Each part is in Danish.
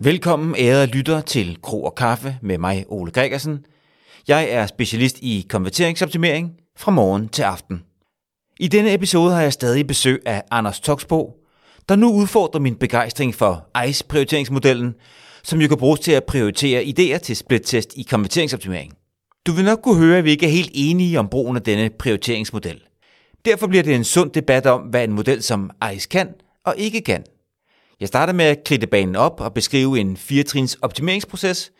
Velkommen ærede lytter til Kro og Kaffe med mig, Ole Gregersen. Jeg er specialist i konverteringsoptimering fra morgen til aften. I denne episode har jeg stadig besøg af Anders Toksbo, der nu udfordrer min begejstring for ICE-prioriteringsmodellen, som jo kan bruges til at prioritere idéer til splittest i konverteringsoptimering. Du vil nok kunne høre, at vi ikke er helt enige om brugen af denne prioriteringsmodel. Derfor bliver det en sund debat om, hvad en model som ICE kan og ikke kan. Jeg starter med at kridte banen op og beskrive en firetrins optimeringsproces,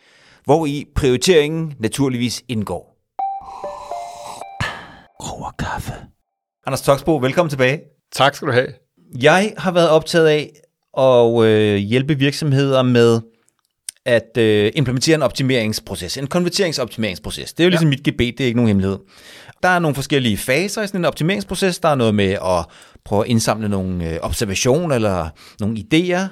hvor i prioriteringen naturligvis indgår. Og kaffe. Anders Toksbo, velkommen tilbage. Tak skal du have. Jeg har været optaget af at øh, hjælpe virksomheder med at øh, implementere en optimeringsproces, en konverteringsoptimeringsproces. Det er jo ligesom ja. mit gebet, det er ikke nogen hemmelighed. Der er nogle forskellige faser i sådan en optimeringsproces. Der er noget med at prøve at indsamle nogle øh, observationer eller nogle idéer.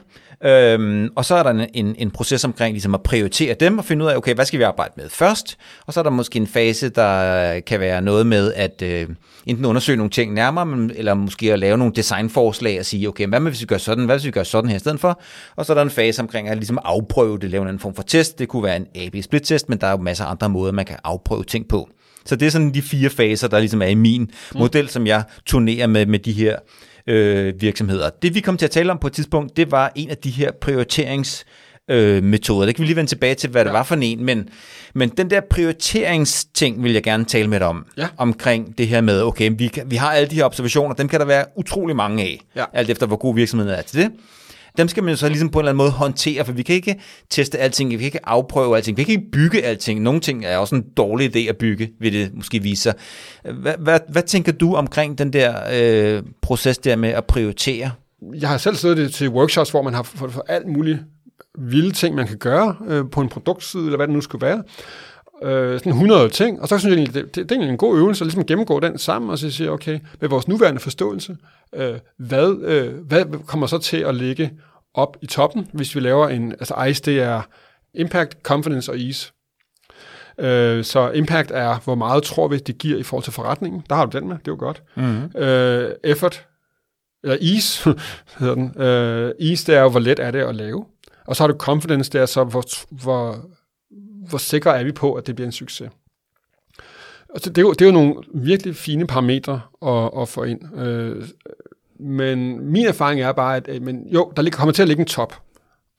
Øhm, og så er der en, en, proces omkring ligesom at prioritere dem og finde ud af, okay, hvad skal vi arbejde med først? Og så er der måske en fase, der kan være noget med at øh, enten undersøge nogle ting nærmere, men, eller måske at lave nogle designforslag og sige, okay, hvad med, hvis vi gør sådan, hvad hvis vi gør sådan her i stedet for? Og så er der en fase omkring at ligesom afprøve det, lave en anden form for test. Det kunne være en AB-split-test, men der er jo masser af andre måder, man kan afprøve ting på. Så det er sådan de fire faser, der ligesom er i min mm. model, som jeg turnerer med med de her øh, virksomheder. Det vi kom til at tale om på et tidspunkt, det var en af de her prioriterings øh, metoder. Det kan vi lige vende tilbage til, hvad ja. det var for en, men, men den der prioriteringsting vil jeg gerne tale med dig om, ja. omkring det her med, okay, vi, vi har alle de her observationer, dem kan der være utrolig mange af, ja. alt efter hvor god virksomheden er til det dem skal man jo så ligesom på en eller anden måde håndtere, for vi kan ikke teste alting, vi kan ikke afprøve alting, vi kan ikke bygge alting. Nogle ting er også en dårlig idé at bygge, vil det måske vise sig. Hvad, hvad, hvad tænker du omkring den der øh, proces der med at prioritere? Jeg har selv siddet til workshops, hvor man har for, for alt muligt vilde ting, man kan gøre øh, på en produktside, eller hvad det nu skulle være. Øh, sådan 100 ting, og så synes jeg, det, det, det er en god øvelse at ligesom gennemgå den sammen, og så sige, okay, med vores nuværende forståelse, øh, hvad, øh, hvad kommer så til at ligge op i toppen, hvis vi laver en, altså ICE, det er Impact, Confidence og Ease. Øh, så impact er, hvor meget tror vi, det giver i forhold til forretningen. Der har du den med, det er jo godt. Mm-hmm. Øh, effort, eller ease, hedder den. Øh, ease, det er jo, hvor let er det at lave. Og så har du confidence, det er så, hvor, hvor, hvor sikre er vi på, at det bliver en succes. Altså, det, er jo, det er jo nogle virkelig fine parametre at, at få ind. Øh, men min erfaring er bare, at øh, men jo, der kommer til at ligge en top,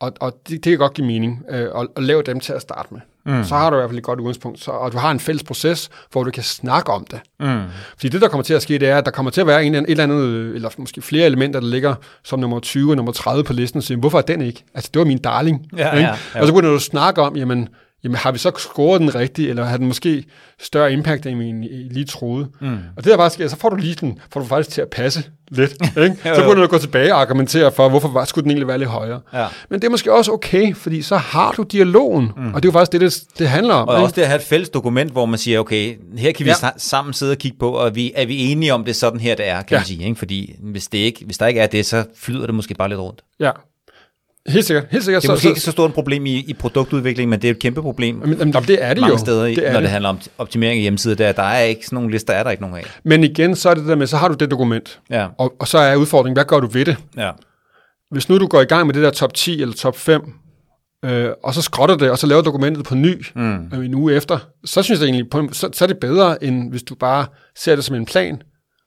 og, og det, det kan godt give mening øh, at, at lave dem til at starte med. Mm. Så har du i hvert fald et godt udgangspunkt, så, og du har en fælles proces, hvor du kan snakke om det. Mm. Fordi det, der kommer til at ske, det er, at der kommer til at være en, et eller andet, eller måske flere elementer, der ligger som nummer 20 og nummer 30 på listen, så hvorfor er den ikke? Altså, det var min darling. Ja, ikke? Ja, ja. Og så begynder du at snakke om, jamen, jamen har vi så scoret den rigtigt, eller har den måske større impact, end vi lige troede? Mm. Og det der bare sker, så får du lige den, får du faktisk til at passe lidt. Ikke? så begynder du at gå tilbage og argumentere for, hvorfor var, skulle den egentlig være lidt højere. Ja. Men det er måske også okay, fordi så har du dialogen, mm. og det er jo faktisk det, det, det handler om. Og ikke? også det at have et fælles dokument, hvor man siger, okay, her kan vi ja. sammen sidde og kigge på, og vi, er vi enige om det sådan her, det er, kan ja. man sige. Ikke? Fordi hvis, det ikke, hvis der ikke er det, så flyder det måske bare lidt rundt. Ja, Helt sikkert. Helt sikkert. Det er måske så, ikke så stort et problem i, i produktudvikling, men det er et kæmpe problem men, men, det er det mange jo. steder, det er når det. det handler om optimering af hjemmesider. Der, der er ikke sådan nogle lister, er der ikke nogen af. Men igen, så er det der med, så har du det dokument, ja. og, og så er udfordringen, hvad gør du ved det? Ja. Hvis nu du går i gang med det der top 10 eller top 5, øh, og så skrotter det, og så laver dokumentet på ny mm. øh, en uge efter, så synes jeg egentlig, på, så, så er det bedre, end hvis du bare ser det som en plan,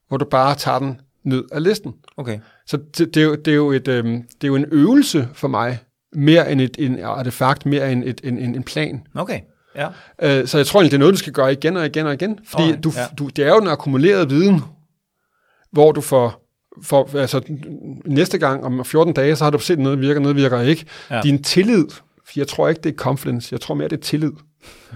hvor du bare tager den ned af listen. Okay. Så det, det, er jo, det, er jo et, øh, det er jo en øvelse for mig, mere end et, en artefakt, mere end et, en, en, en plan. Okay. Ja. Øh, så jeg tror egentlig, det er noget, du skal gøre igen og igen og igen. Fordi okay, du, ja. du, det er jo den akkumulerede viden, hvor du får, for, altså næste gang om 14 dage, så har du set noget virker, noget virker ikke. Ja. Din tillid, for jeg tror ikke, det er confidence, jeg tror mere, det er tillid.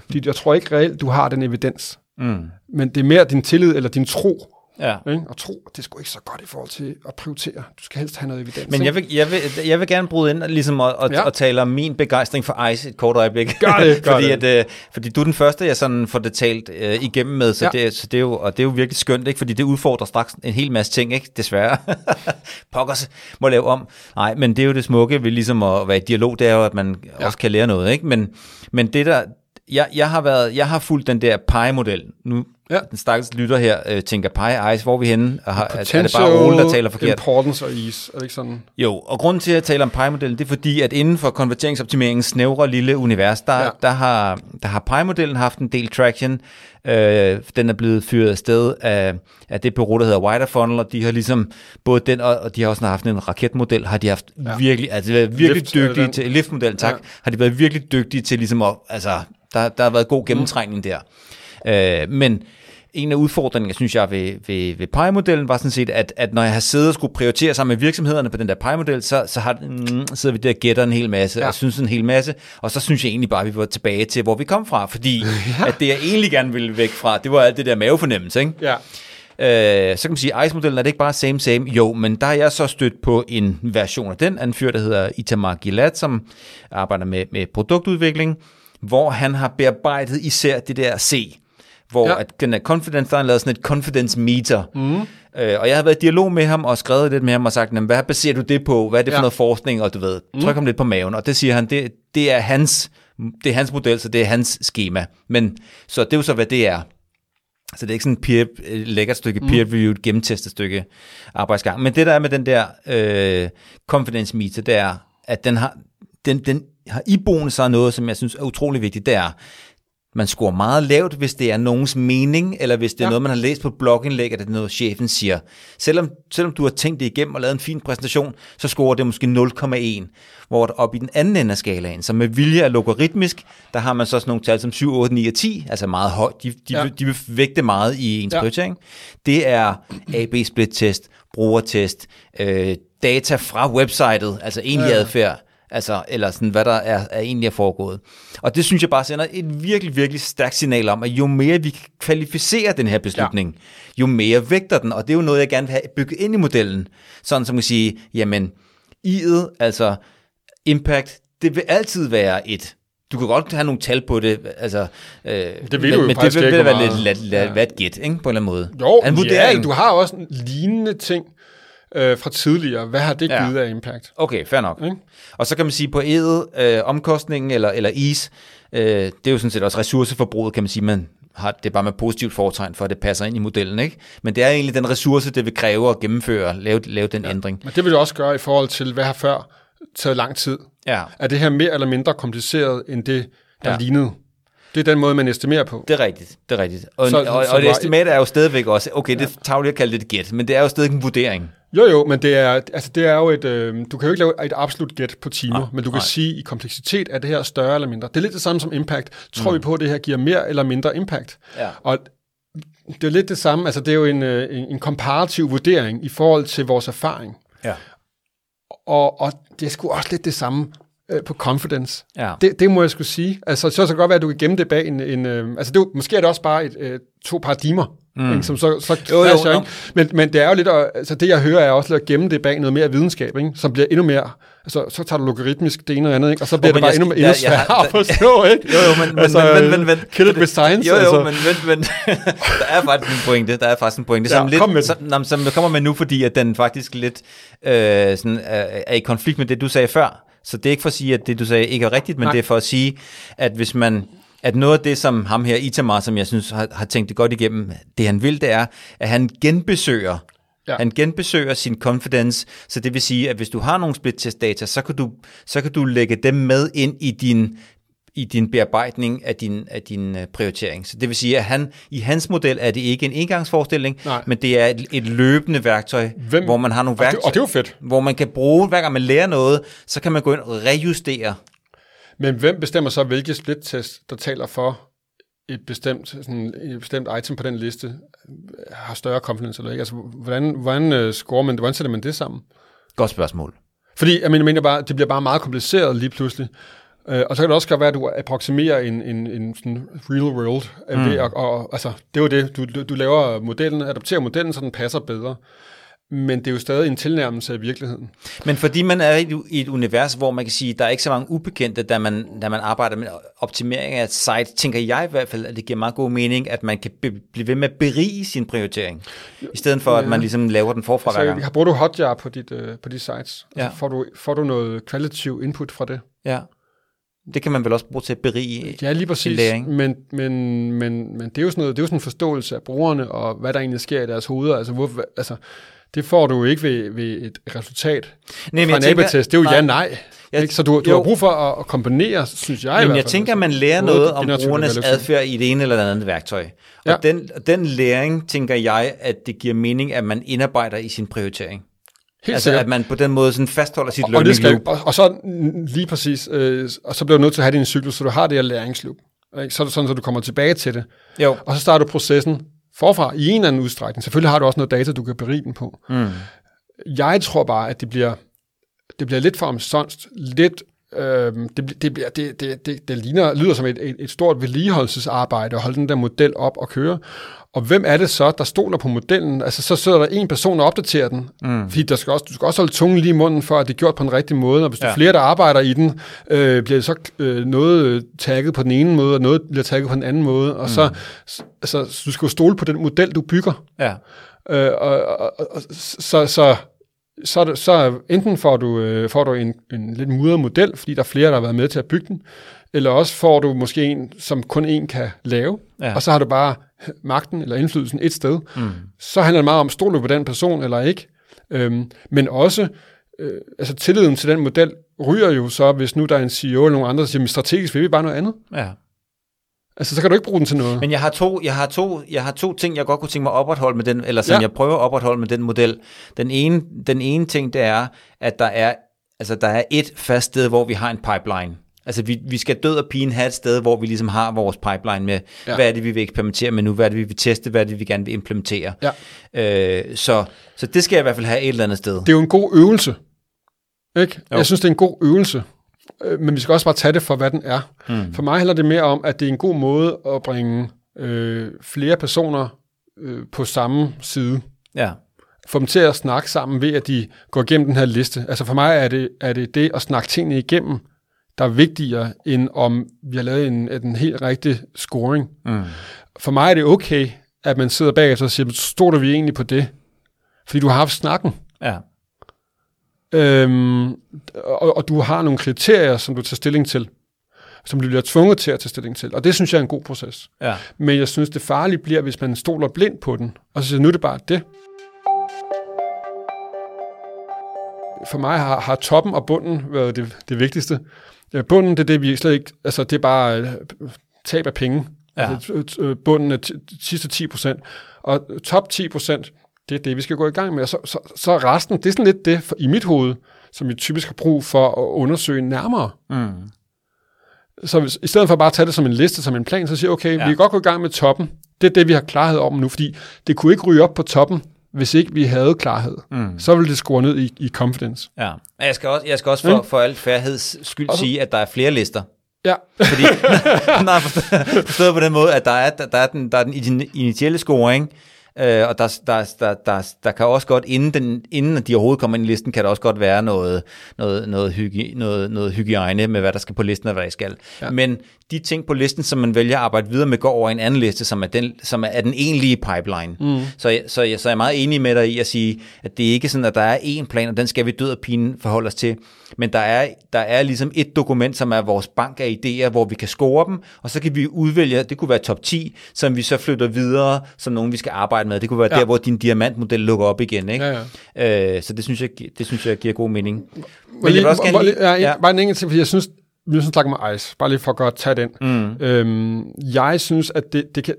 Fordi jeg tror ikke reelt, du har den evidens. Mm. Men det er mere din tillid eller din tro, Ja. Ikke? Og tro, det er sgu ikke så godt i forhold til at prioritere. Du skal helst have noget evidens. Men jeg vil, jeg vil, jeg vil gerne bryde ind ligesom og, og, ja. og tale om min begejstring for ICE et kort øjeblik. Gør det, gør fordi, det. At, øh, fordi du er den første, jeg sådan får det talt uh, igennem med, så, ja. det, så det, er jo, og det er jo virkelig skønt, ikke? fordi det udfordrer straks en hel masse ting, ikke? desværre. Pokkers må lave om. Nej, men det er jo det smukke ved ligesom at være i dialog, det er jo, at man ja. også kan lære noget. Ikke? Men, men det der, jeg, jeg, har været, jeg har fulgt den der PI-model. Nu, Ja. den stakkels lytter her øh, tænker, PI, Ice, hvor er vi henne? Er, er, er det bare Ole, der taler forkert? Importance og ease, er det ikke sådan? Jo, og grunden til, at jeg taler om PI-modellen, det er fordi, at inden for konverteringsoptimeringens snævre lille univers, der, Ja. der har, der har PI-modellen haft en del traction. Øh, den er blevet fyret afsted af, af det bureau, der hedder Wider Funnel, og de har ligesom, både den og, og de har også haft en raketmodel, har de haft Ja. virkelig, altså været virkelig Lift, dygtige til, liftmodellen, tak, Ja. ja. har de været virkelig dygtige til ligesom at, altså, der, der har været god gennemtrængning der. Øh, men en af udfordringerne, synes jeg, ved, ved, ved PI-modellen, var sådan set, at, at når jeg har siddet og skulle prioritere sammen med virksomhederne på den der PI-model, så, så har, mm, sidder vi der og gætter en hel masse, Ja. og synes en hel masse, og så synes jeg egentlig bare, at vi var tilbage til, hvor vi kom fra, fordi ja. at det, jeg egentlig gerne ville væk fra, det var alt det der mavefornemmelse, ikke? Ja. Øh, så kan man sige, ICE-modellen er det ikke bare same same? Jo, men der er jeg så stødt på en version af den, en fyr, der hedder Itamar Gilad, som arbejder med, med produktudvikling, hvor han har bearbejdet især det der C, hvor Ja. at den er confidence, der har lavet sådan et confidence meter. Mm. Øh, og jeg har været i dialog med ham og skrevet lidt med ham og sagt, "Jamen, hvad baserer du det på? Hvad er det for Ja. noget forskning? Og du ved, tryk ham lidt på maven. Og det siger han, det, det er hans det er hans model, så det er hans schema. Men så det er jo så, hvad det er. Så det er ikke sådan et peer, lækkert stykke peer-reviewed, gennemtestet stykke arbejdsgang. Men det der er med den der øh, confidence meter, det er, at den har, den, den har iboende sig noget, som jeg synes er utrolig vigtigt. Det er, man scorer meget lavt, hvis det er nogens mening, eller hvis det er Ja. noget, man har læst på blogindlæg, eller det er noget, chefen siger. Selvom, selvom du har tænkt det igennem og lavet en fin præsentation, så scorer det måske 0,1. Hvor op i den anden ende af skalaen, som med vilje er logaritmisk, der har man så sådan nogle tal som 7, 8, 9 og 10, altså meget højt. De, de, Ja. de vil vægte meget i ens Ja. ja. prioritering. Det er AB-split-test, brugertest, øh, data fra websitet, altså egentlig Ja. ja. adfærd, altså, eller sådan, hvad der er, er egentlig er foregået. Og det synes jeg bare sender et virkelig, virkelig stærkt signal om, at jo mere vi kan kvalificere den her beslutning, ja. jo mere vægter den, og det er jo noget, jeg gerne vil have bygget ind i modellen, sådan som man kan sige, jamen, i'et, altså impact, det vil altid være et. Du kan godt have nogle tal på det, altså, øh, Det ved men, jo men det vil, ikke, vil være lidt lat, lat, Ja. ja. et gæt, ikke, på en eller anden måde. Jo, en ja, vurdering. du har også en lignende ting øh, fra tidligere. Hvad har det Ja. givet af impact? Okay, fair nok. Ikke? Og så kan man sige på ædet, øh, omkostningen eller, eller is, øh, det er jo sådan set også ressourceforbruget, kan man sige, man har det bare med positivt foretegn, for at det passer ind i modellen, ikke? Men det er egentlig den ressource, det vil kræve at gennemføre, lave, lave den ja. ændring. Men det vil du også gøre i forhold til, hvad har før taget lang tid. Ja, Er det her mere eller mindre kompliceret, end det, der. Ja. lignede? Det er den måde, man estimerer på. det er rigtigt. Det er rigtigt. Og, Så- og, så og det var- estimat er jo stadigvæk også, okay, det er tavligt at kalde det et gæt, men det er jo stadig en vurdering. Jo, jo, men det er, altså det er jo et, øh, du kan jo ikke lave et absolut gæt på timer, Nej, men du kan nej. sige, i kompleksitet er det her større eller mindre. Det er lidt det samme som impact. Tror Mm. vi på, at det her giver mere eller mindre impact? Ja. Og det er lidt det samme, altså det er jo en, øh, en, en komparativ vurdering i forhold til vores erfaring. Ja. Og, og det er sgu også lidt det samme øh, på confidence. Ja. Det, det må jeg skulle sige. Altså, så kan det godt være, at du kan gemme det bag en... en øh, altså, det er, jo- måske er det også bare et, øh, to paradigmer, mm. ikke, som så, så Jo, jo, ikke? Men, men det er jo lidt... at- Altså, det jeg hører er også at gemme det bag noget mere videnskab, ikke? som bliver endnu mere... Altså, så tager du logaritmisk det ene og andet, ikke? og så bliver men det bare jeg endnu, endnu jeg- jeg sværere at forstå, ikke? Jo, jo, men, men, Altså, men, men, men, men kill it with science, Jo, jo, altså. men, men, men der er faktisk en pointe, der er faktisk en pointe, som, Ja, kom lidt, som, som jeg kommer med nu, fordi at den faktisk lidt øh, sådan, er, er i konflikt med det, du sagde før. Så det er ikke for at sige, at det, du sagde, ikke er rigtigt, men Nej. Det er for at sige, at hvis man at noget af det, som ham her, Itamar, som jeg synes har, har tænkt det godt igennem, det han vil, det er, at han genbesøger. Ja. Han genbesøger sin confidence, så det vil sige, at hvis du har nogle split test data, så kan du, så kan du lægge dem med ind i din i din bearbejdning af din, af din øh, prioritering. Så det vil sige, at han, i hans model er det ikke en engangsforestilling, Nej. men det er et, et løbende værktøj, Hvem- hvor man har nogle Og det, værktøjer, og det er jo fedt. hvor man kan bruge, hver gang man lærer noget, så kan man gå ind og rejustere. Men hvem bestemmer så, hvilke split-test, der taler for et bestemt, sådan, et bestemt item på den liste, har større confidence eller ikke? Altså, hvordan, hvordan uh, scorer man det? Hvordan sætter man det sammen? Godt spørgsmål. Fordi, jeg mener, jeg mener bare, det bliver bare meget kompliceret lige pludselig. Uh, og så kan det også godt være, at du approximerer en, en, en sådan real world. Mm. Ved, og, og, altså, det er jo det, du, du, laver modellen, adapterer modellen, så den passer bedre. Men det er jo stadig en tilnærmelse af virkeligheden. Men fordi man er i et, univers, hvor man kan sige, der er ikke så mange ubekendte, da man, da man arbejder med optimering af et site, tænker jeg i hvert fald, at det giver meget god mening, at man kan be, blive ved med at berige sin prioritering, i stedet for, at man ligesom laver den forfra hver gang. Så bruger du Hotjar på, dit, uh, på de sites? Ja. Altså, får, du, får du noget kvalitativ input fra det? Ja. Det kan man vel også bruge til at berige Ja, lige en præcis. læring. Men, men, men, men det er jo sådan noget, det er jo sådan en forståelse af brugerne, og hvad der egentlig sker i deres hoveder. Altså, hvor, altså det får du jo ikke ved, ved et resultat Nej, men fra jeg en tænker- AB-test. Det er jo nej. ja-nej. Jeg- Ikke? Så du, du jo. har brug for at, at kombinere, synes jeg i Jamen, hvert jeg fald. tænker, at man lærer noget om brugernes adfærd i det ene eller det andet værktøj. Og Ja. den, den læring, tænker jeg, at det giver mening, at man indarbejder i sin prioritering. Helt altså, sikkert. at man på den måde sådan fastholder sit og, learning det skal, og, og så lige præcis, øh, og så bliver du nødt til at have din cyklus, så du har det her læringsloop. Ikke? Så er det sådan, så du kommer tilbage til det. Jo. Og så starter du processen forfra i en eller anden udstrækning. Selvfølgelig har du også noget data, du kan berige den på. Mm. Jeg tror bare, at det bliver, det bliver lidt for omsonst, lidt Øhm, det, det, det, det, det, det ligner, lyder som et, et, et stort vedligeholdelsesarbejde at holde den der model op og køre. Og hvem er det så, der stoler på modellen? Altså, så sidder der en person og opdaterer den. Mm. Fordi der skal også, du skal også holde tungen lige i munden, for at det er gjort på den rigtige måde. Og hvis ja. Er flere, der arbejder i den, øh, bliver det så øh, noget øh, tagget på den ene måde, og noget bliver tagget på den anden måde. Og mm. så, altså, så du skal jo stole på den model, du bygger. Ja. Øh, og, og, og, så, så, så, så enten får du, øh, får du en, en lidt mudret model, fordi der er flere, der har været med til at bygge den, eller også får du måske en, som kun en kan lave, Ja. og så har du bare magten eller indflydelsen et sted. Mm. Så handler det meget om, stoler på den person eller ikke. Øhm, men også, øh, altså tilliden til den model ryger jo så, hvis nu der er en CEO eller nogen andre, der siger, "Men strategisk vil vi bare noget andet. ja. Altså, så kan du ikke bruge den til noget. Men jeg har, to, jeg, har to, jeg har to ting, jeg godt kunne tænke mig at opretholde med den, eller som Ja. jeg prøver at opretholde med den model. Den ene, den ene ting, det er, at der er, altså, der er et fast sted, hvor vi har en pipeline. Altså, vi, vi skal død og pine have et sted, hvor vi ligesom har vores pipeline med, ja. hvad er det, vi vil eksperimentere med nu, hvad er det, vi vil teste, hvad er det, vi gerne vil implementere. Ja. Øh, så, så det skal jeg i hvert fald have et eller andet sted. det er jo en god øvelse. Ikke? Jo. Jeg synes, det er en god øvelse. Øh, Men vi skal også bare tage det for, hvad den er. Mm. For mig handler det mere om, at det er en god måde at bringe øh, flere personer øh, på samme side. Ja. Få dem til at snakke sammen ved, at de går igennem den her liste. Altså for mig er det, er det det at snakke tingene igennem, der er vigtigere, end om vi har lavet en, en helt rigtig scoring. Mm. For mig er det okay, at man sidder bagefter og siger, stoler vi egentlig på det? Fordi du har haft snakken. Ja. Øhm, og, og du har nogle kriterier, som du tager stilling til, som du bliver tvunget til at tage stilling til. Og det synes jeg er en god proces. Ja. Men jeg synes, det farlige bliver, hvis man stoler blind på den, og så siger, nu er det bare det. For mig har, har toppen og bunden været det, det vigtigste. Øh, Bunden, det er det, vi slet ikke... Altså, det er bare øh, tab af penge. Ja. Altså, øh, bunden er sidste 10 procent. Og top 10 procent, det er det, vi skal gå i gang med. Og så, så, så resten, det er sådan lidt det for, i mit hoved, som vi typisk har brug for at undersøge nærmere. Mm. Så hvis, i stedet for bare at tage det som en liste, som en plan, så siger jeg, okay, ja. Vi kan godt gå i gang med toppen. Det er det, vi har klarhed om nu, fordi det kunne ikke ryge op på toppen, hvis ikke vi havde klarhed. Mm. Så ville det score ned i, i confidence. Ja. Jeg skal også, jeg skal også for, for al færdigheds skyld Og så- sige, at der er flere lister. Ja, Fordi, nej, forstået, på den måde, at der er, der, er, den, der er den ini- initielle scoring, øh, og der, der, der, der, der kan også godt, inden, den, inden de overhovedet kommer ind i listen, kan der også godt være noget, noget, noget, hygi, noget, noget hygiejne med, hvad der skal på listen og hvad der skal. Ja. Men de ting på listen, som man vælger at arbejde videre med, går over i en anden liste, som er den, som er den egentlige pipeline. Mm. Så, jeg- så, jeg, så jeg er meget enig med dig i at sige, at det er ikke sådan, at der er én plan, og den skal vi død og pine forholde os til. Men der er, der er ligesom et dokument, som er vores bank af idéer, hvor vi kan score dem, og så kan vi udvælge, det kunne være top 10, som vi så flytter videre, som nogen vi skal arbejde med. Det kunne være Ja. der, hvor din diamantmodel lukker op igen. Ikke? Ja, ja. Øh, så det synes, jeg, det synes jeg giver god mening. Men jeg vil også gerne lige, ja, ja. Bare en enkelt ting, fordi jeg synes, vi skal snakke med Ice, bare lige for at godt tage den. mm, Øhm, jeg synes, at det, det, kan,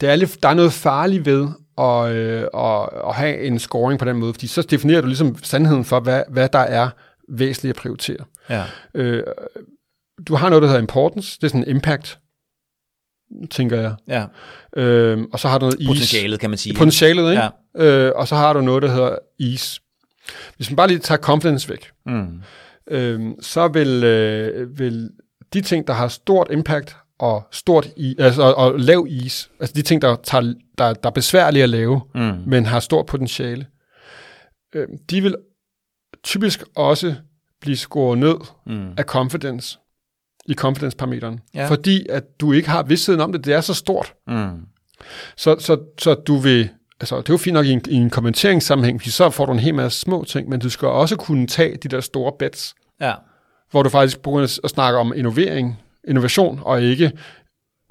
det er lidt, der er noget farligt ved at, øh, at, at have en scoring på den måde, fordi så definerer du ligesom sandheden for, hvad, hvad der er væsentligt at prioritere. ja, Øh, du har noget, der hedder importance, det er sådan impact, tænker jeg. ja. Øh, og så har du noget ease. Potentialet, kan man sige. Potentialet, ikke? Ja. Øh, og så har du noget, der hedder ease. Hvis man bare lige tager confidence væk, Mm, øh, så vil, øh, vil de ting, der har stort impact og stort i, altså, og, og lav is, altså de ting, der, tager, der, der er besværlige at lave, mm, men har stort potentiale, øh, de vil typisk også blive scoret ned mm. af confidence i confidence-parameteren. Ja. Fordi at du ikke har vidstheden om det, det er så stort. Mm. Så, så, så du vil, altså det er jo fint nok i en, i en kommenteringssammenhæng, fordi så får du en hel masse små ting, men du skal også kunne tage de der store bets, Ja. hvor du faktisk begynder at snakke om innovering, innovation, og ikke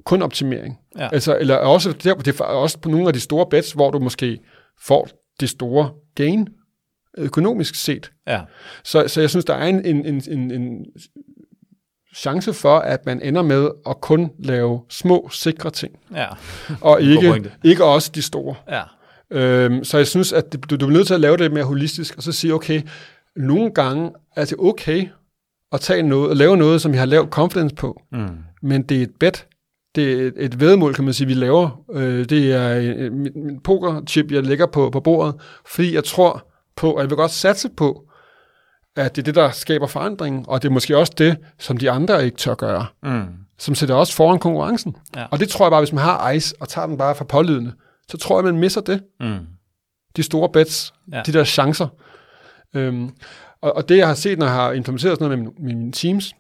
kun optimering. Ja. Altså, eller også, der, det er også på nogle af de store bets, hvor du måske får det store gain, økonomisk set. Ja. Så, så jeg synes, der er en, en, en, en, en chance for, at man ender med at kun lave små, sikre ting, Ja. og ikke, ikke også de store. Ja. Øhm, så jeg synes, at du, du er nødt til at lave det mere holistisk, og så sige, okay, nogle gange er det okay at tage noget, at lave noget, som vi har lavet confidence på, Mm. men det er et bet. Det er et, vedmål, kan man sige, vi laver. Øh, det er en, min, min pokerchip, jeg lægger på, på bordet, fordi jeg tror på, og jeg vil godt satse på, at det er det, der skaber forandring, og det er måske også det, som de andre ikke tør gøre, Mm. som sætter også foran konkurrencen. Ja. Og det tror jeg bare, hvis man har ice, og tager den bare for pålydende, så tror jeg, man misser det Mm. de store bets, Ja. de der chancer. Øhm, og, og det, jeg har set, når jeg har implementeret sådan noget med, min- med mine teams,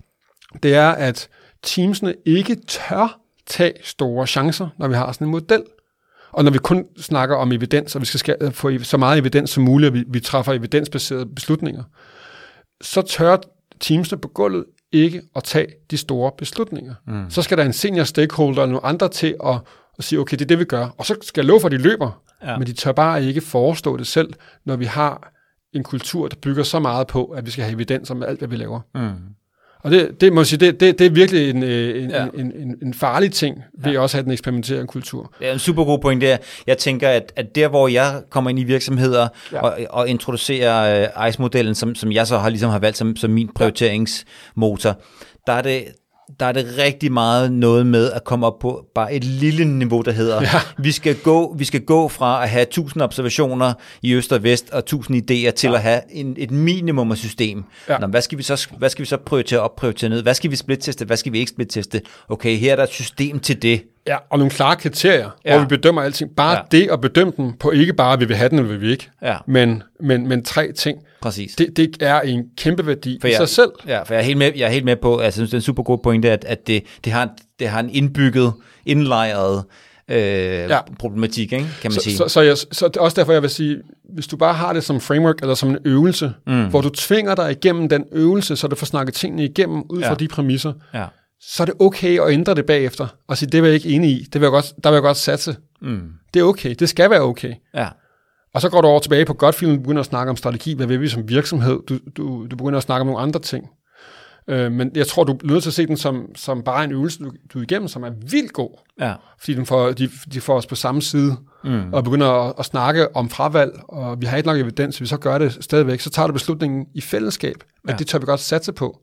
det er, at teamsene ikke tør tage store chancer, når vi har sådan en model. Og når vi kun snakker om evidens, og vi skal ska- få så meget evidens som muligt, og vi, vi træffer evidensbaserede beslutninger, så tør teamsene på gulvet ikke at tage de store beslutninger. Mm. Så skal der en senior stakeholder eller nogle andre til at, at sige, okay, det er det, vi gør. Og så skal jeg love for, at de løber. Ja. Men de tør bare ikke forestå det selv, når vi har en kultur, der bygger så meget på, at vi skal have evidens om alt, hvad vi laver. Mm. Og det, det må sige, det, det, det er virkelig en, øh, en, Ja. ja. en, en, en farlig ting ved også at have den eksperimenterende kultur. Det er en super god point der. Jeg tænker, at, at der, hvor jeg kommer ind i virksomheder ja. Ja. og, og introducerer øh, ICE-modellen, som, som jeg så har, ligesom har valgt som, som min prioriteringsmotor, der er det der er det rigtig meget noget med at komme op på bare et lille niveau, der hedder, ja. vi, skal gå, vi skal gå fra at have 1000 observationer i øst og vest og 1000 idéer til ja. at have en, et minimum af system. Ja. Nå, hvad, skal vi så, hvad skal vi så prioritere op, prioritere ned? Hvad skal vi splitteste? Hvad skal vi ikke splitteste? Okay, her er der et system til det. Ja, og nogle klare kriterier, Ja. hvor vi bedømmer alting. Bare Ja. det at bedømme den på ikke bare, vil vi have den, eller vil vi ikke, Ja. men, men, men tre ting. Præcis. Det, det er en kæmpe værdi For i jeg- sig selv. Ja, for jeg er helt med, jeg er helt med på, jeg synes, det er en super god pointe, at, at det, det, har, det har en indbygget, indlejret øh. Ja. problematik, ikke, kan man Så, sige. så, så, jeg, så det er også derfor, jeg vil sige, hvis du bare har det som framework, eller som en øvelse, mm. hvor du tvinger dig igennem den øvelse, så du får snakket tingene igennem ud Ja. fra de præmisser, ja. Så er det okay at ændre det bagefter, og sige, det er jeg ikke enig i, det vil jeg godt, der vil jeg godt satse. Mm. Det er okay, det skal være okay. ja. Og så går du over tilbage på godt film, du begynder at snakke om strategi, hvad vil vi som virksomhed, du, du, du begynder at snakke om nogle andre ting. Øh, men jeg tror, du er nødt til at se den som, som bare en øvelse, du, du er igennem, som er vildt god. ja. Fordi den får, de, de får os på samme side, Mm. og begynder at, at snakke om fravalg, og vi har ikke nok evidens, vi så gør det stadigvæk, så tager du beslutningen i fællesskab, at ja. det tør vi godt satse på.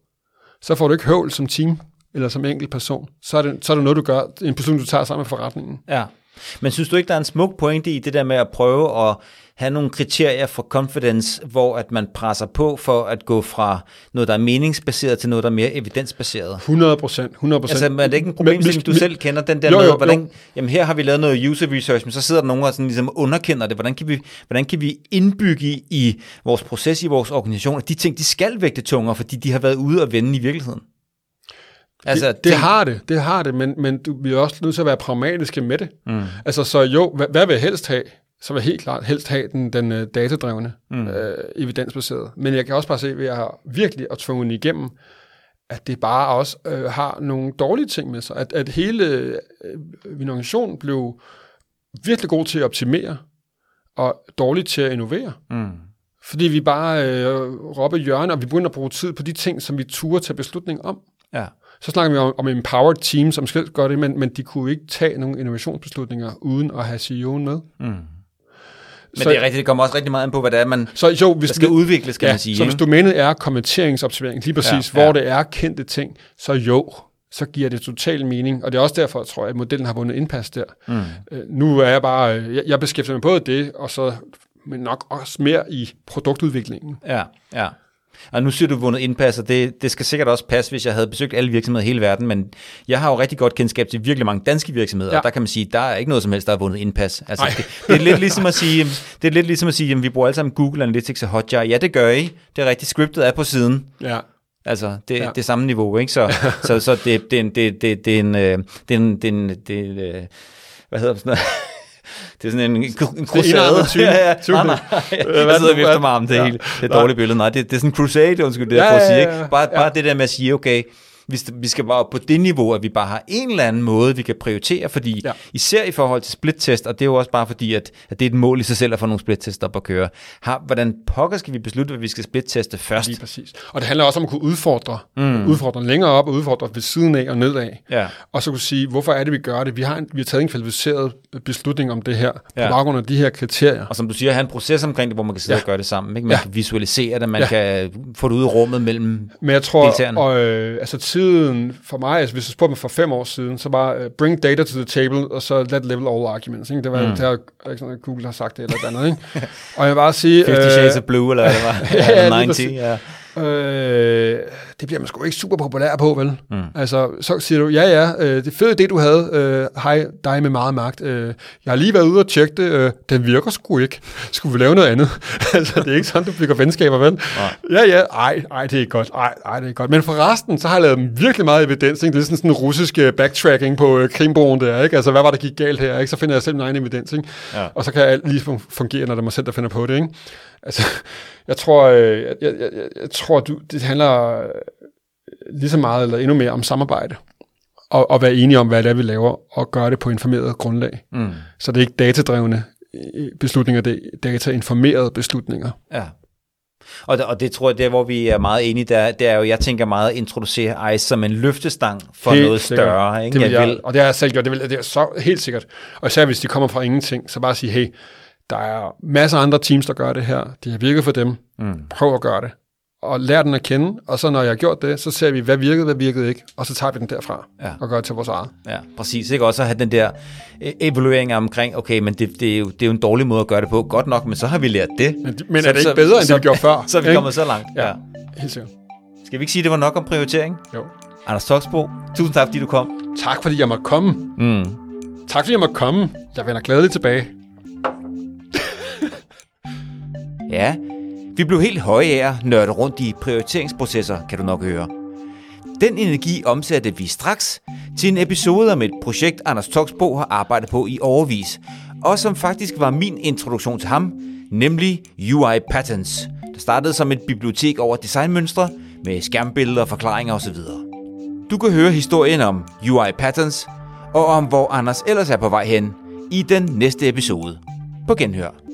Så får du ikke høvl som team, eller som enkelt person. Så er det, så er det noget, du gør, en beslutning, du tager sammen med forretningen. Ja. Men synes du ikke, der er en smuk pointe i det der med at prøve at have nogle kriterier for confidence, hvor at man presser på for at gå fra noget, der er meningsbaseret, til noget, der er mere evidensbaseret? 100 procent, 100 procent. Altså, er det ikke en problemstilling, du selv kender, den der Jo, med, jo, jo. hvordan, jamen her har vi lavet noget user research, men så sidder der nogen og sådan ligesom underkender det. Hvordan kan vi, hvordan kan vi indbygge i, i vores proces, i vores organisation, at de ting, de skal vægte tungere, fordi de har været ude og vende i virkeligheden? Altså, det, det har det, det har det, men, men du vi er også nødt til at være pragmatiske med det. Mm. Altså, så jo, hvad, hvad vil jeg helst have? Så vil jeg helt klart helst have den, den uh, datadrevne, mm. øh, evidensbaserede. Men jeg kan også bare se, at jeg har virkelig at tvunget igennem, at det bare også øh, har nogle dårlige ting med sig. At, at hele øh, min organisation blev virkelig god til at optimere, og dårlig til at innovere. Mm. Fordi vi bare øh, råber hjørne, og vi begynder at bruge tid på de ting, som vi turde tage beslutning om. Ja. Så snakker vi om, om empowered team, som skal gøre det, men, men de kunne ikke tage nogle innovationsbeslutninger uden at have CEO'en med. Mm. Men så, det er rigtigt, det kommer også rigtig meget an på, hvad det er, man så jo, hvis skal udvikles, skal ja, man sige. Så hvis domænet er kommenteringsoptimering, lige præcis, Ja, ja, hvor det er kendte ting, så jo, så giver det total mening. Og det er også derfor, tror jeg, at modellen har vundet indpas der. Mm. Øh, nu er jeg bare, øh, jeg, jeg beskæftiger mig både det, og så men nok også mere i produktudviklingen. Ja, ja. Og nu siger du vundet indpas, og det, det skal sikkert også passe, hvis jeg havde besøgt alle virksomheder i hele verden, men jeg har jo rigtig godt kendskab til virkelig mange danske virksomheder, ja. Og der kan man sige, der er ikke noget som helst, der har vundet indpas. Altså, det, det, er lidt ligesom at sige, det er lidt ligesom at sige, jamen, vi bruger alle sammen Google Analytics og Hotjar. Ja, det gør I. Det er rigtigt. Scriptet er på siden. Ja. Altså, det, ja. Det samme niveau, ikke? Så, så, så det, det, det, det, det er en, øh, det er en, det er en, det er en, øh, hvad hedder det sådan noget? Det er sådan en, en crusade. ja, ja. Nej, nej. Jeg sidder vi efter mig om det ja. hele. Det er et dårligt billede. Nej, det, det er sådan en crusade, undskyld, det jeg ja, prøver at sige. Ikke? Bare, ja. bare det der med at sige, okay, vi, vi skal bare på det niveau, at vi bare har en eller anden måde, vi kan prioritere, fordi ja. især i forhold til splittest, og det er jo også bare fordi, at, at det er et mål i sig selv at få nogle splittest op at køre. Har, hvordan pokker skal vi beslutte, hvad vi skal splitteste først? Lige præcis. Og det handler også om at kunne udfordre, mm. udfordre længere op og udfordre ved siden af og nedad. Ja. Og så kunne sige, hvorfor er det, vi gør det? Vi har, en, vi har taget en kvalificeret beslutning om det her, ja. på baggrund af de her kriterier. Og som du siger, have en proces omkring det, hvor man kan sidde ja. og gøre det sammen. Ikke? Man ja. kan visualisere det, man ja. kan få det ud i rummet mellem Men jeg tror, og, øh, altså tiden for mig, altså hvis du spurgte mig for fem år siden, så bare uh, bring data to the table, og så let level all arguments. Ikke? Det var mm. det her, ikke sådan, Google har sagt det eller andet. Ikke? og jeg vil bare sige... 50 Shades of Blue, eller hvad det var? ja, 90, ja. Øh, det bliver man sgu ikke super populær på, vel? Mm. Altså, så siger du, ja ja, øh, det fede det du havde, øh, hej dig med meget magt, øh, jeg har lige været ude og tjekke det, øh, den virker sgu ikke. Skulle vi lave noget andet? altså, det er ikke sådan, du bygger venskaber, vel? Nej. Ja ja, ej, ej, det er ikke godt, ej, ej, det er ikke godt. Men for resten, så har jeg lavet virkelig meget evidens, ikke? Det er sådan sådan en russisk øh, backtracking på øh, krimbroen der, ikke? Altså, hvad var der gik galt her, ikke? Så finder jeg selv min egen evidens, ikke? Ja. Og så kan alt lige fungere, når det er mig selv, der finder på det, ikke? Altså, jeg tror, øh, jeg, jeg, jeg, jeg tror du, det handler øh, lige så meget eller endnu mere om samarbejde. Og, og være enige om, hvad det er, vi laver, og gøre det på informeret grundlag. Mm. Så det er ikke datadrevne øh, beslutninger, det er datainformerede beslutninger. Ja. Og, og det tror jeg, der hvor vi er meget enige, der, det er jo, jeg tænker meget at introducere ICE som en løftestang for helt noget sikkert. større. Ikke? Det vil jeg, jeg vil, og det har jeg selv gjort, det, vil, det er så helt sikkert. Og især hvis de kommer fra ingenting, så bare sige, hey, der er masser af andre teams, der gør det her. Det har virket for dem. Mm. Prøv at gøre det. Og lær den at kende, og så når jeg har gjort det, så ser vi, hvad virkede, hvad virkede ikke, og så tager vi den derfra ja. og gør det til vores eget. Ja, præcis. Ikke også at have den der e- evaluering omkring, okay, men det, det, er jo, det er jo en dårlig måde at gøre det på. Godt nok, men så har vi lært det. Men, men så, er det ikke bedre, så, end det vi gjorde før? Så er vi kommet så langt. Ja, ja. helt sikkert. Skal vi ikke sige, at det var nok om prioritering? Jo. Anders Toksbo, tusind tak, fordi du kom. Tak, fordi jeg måtte komme. Mm. Tak, fordi jeg måtte komme. Jeg vender glædeligt tilbage. Ja, vi blev helt høje af at nørde rundt i prioriteringsprocesser, kan du nok høre. Den energi omsatte vi straks til en episode om et projekt, Anders Toksbo har arbejdet på i overvis, og som faktisk var min introduktion til ham, nemlig UI Patterns, der startede som et bibliotek over designmønstre med skærmbilleder, forklaringer osv. Du kan høre historien om UI Patterns og om hvor Anders ellers er på vej hen i den næste episode. På genhør.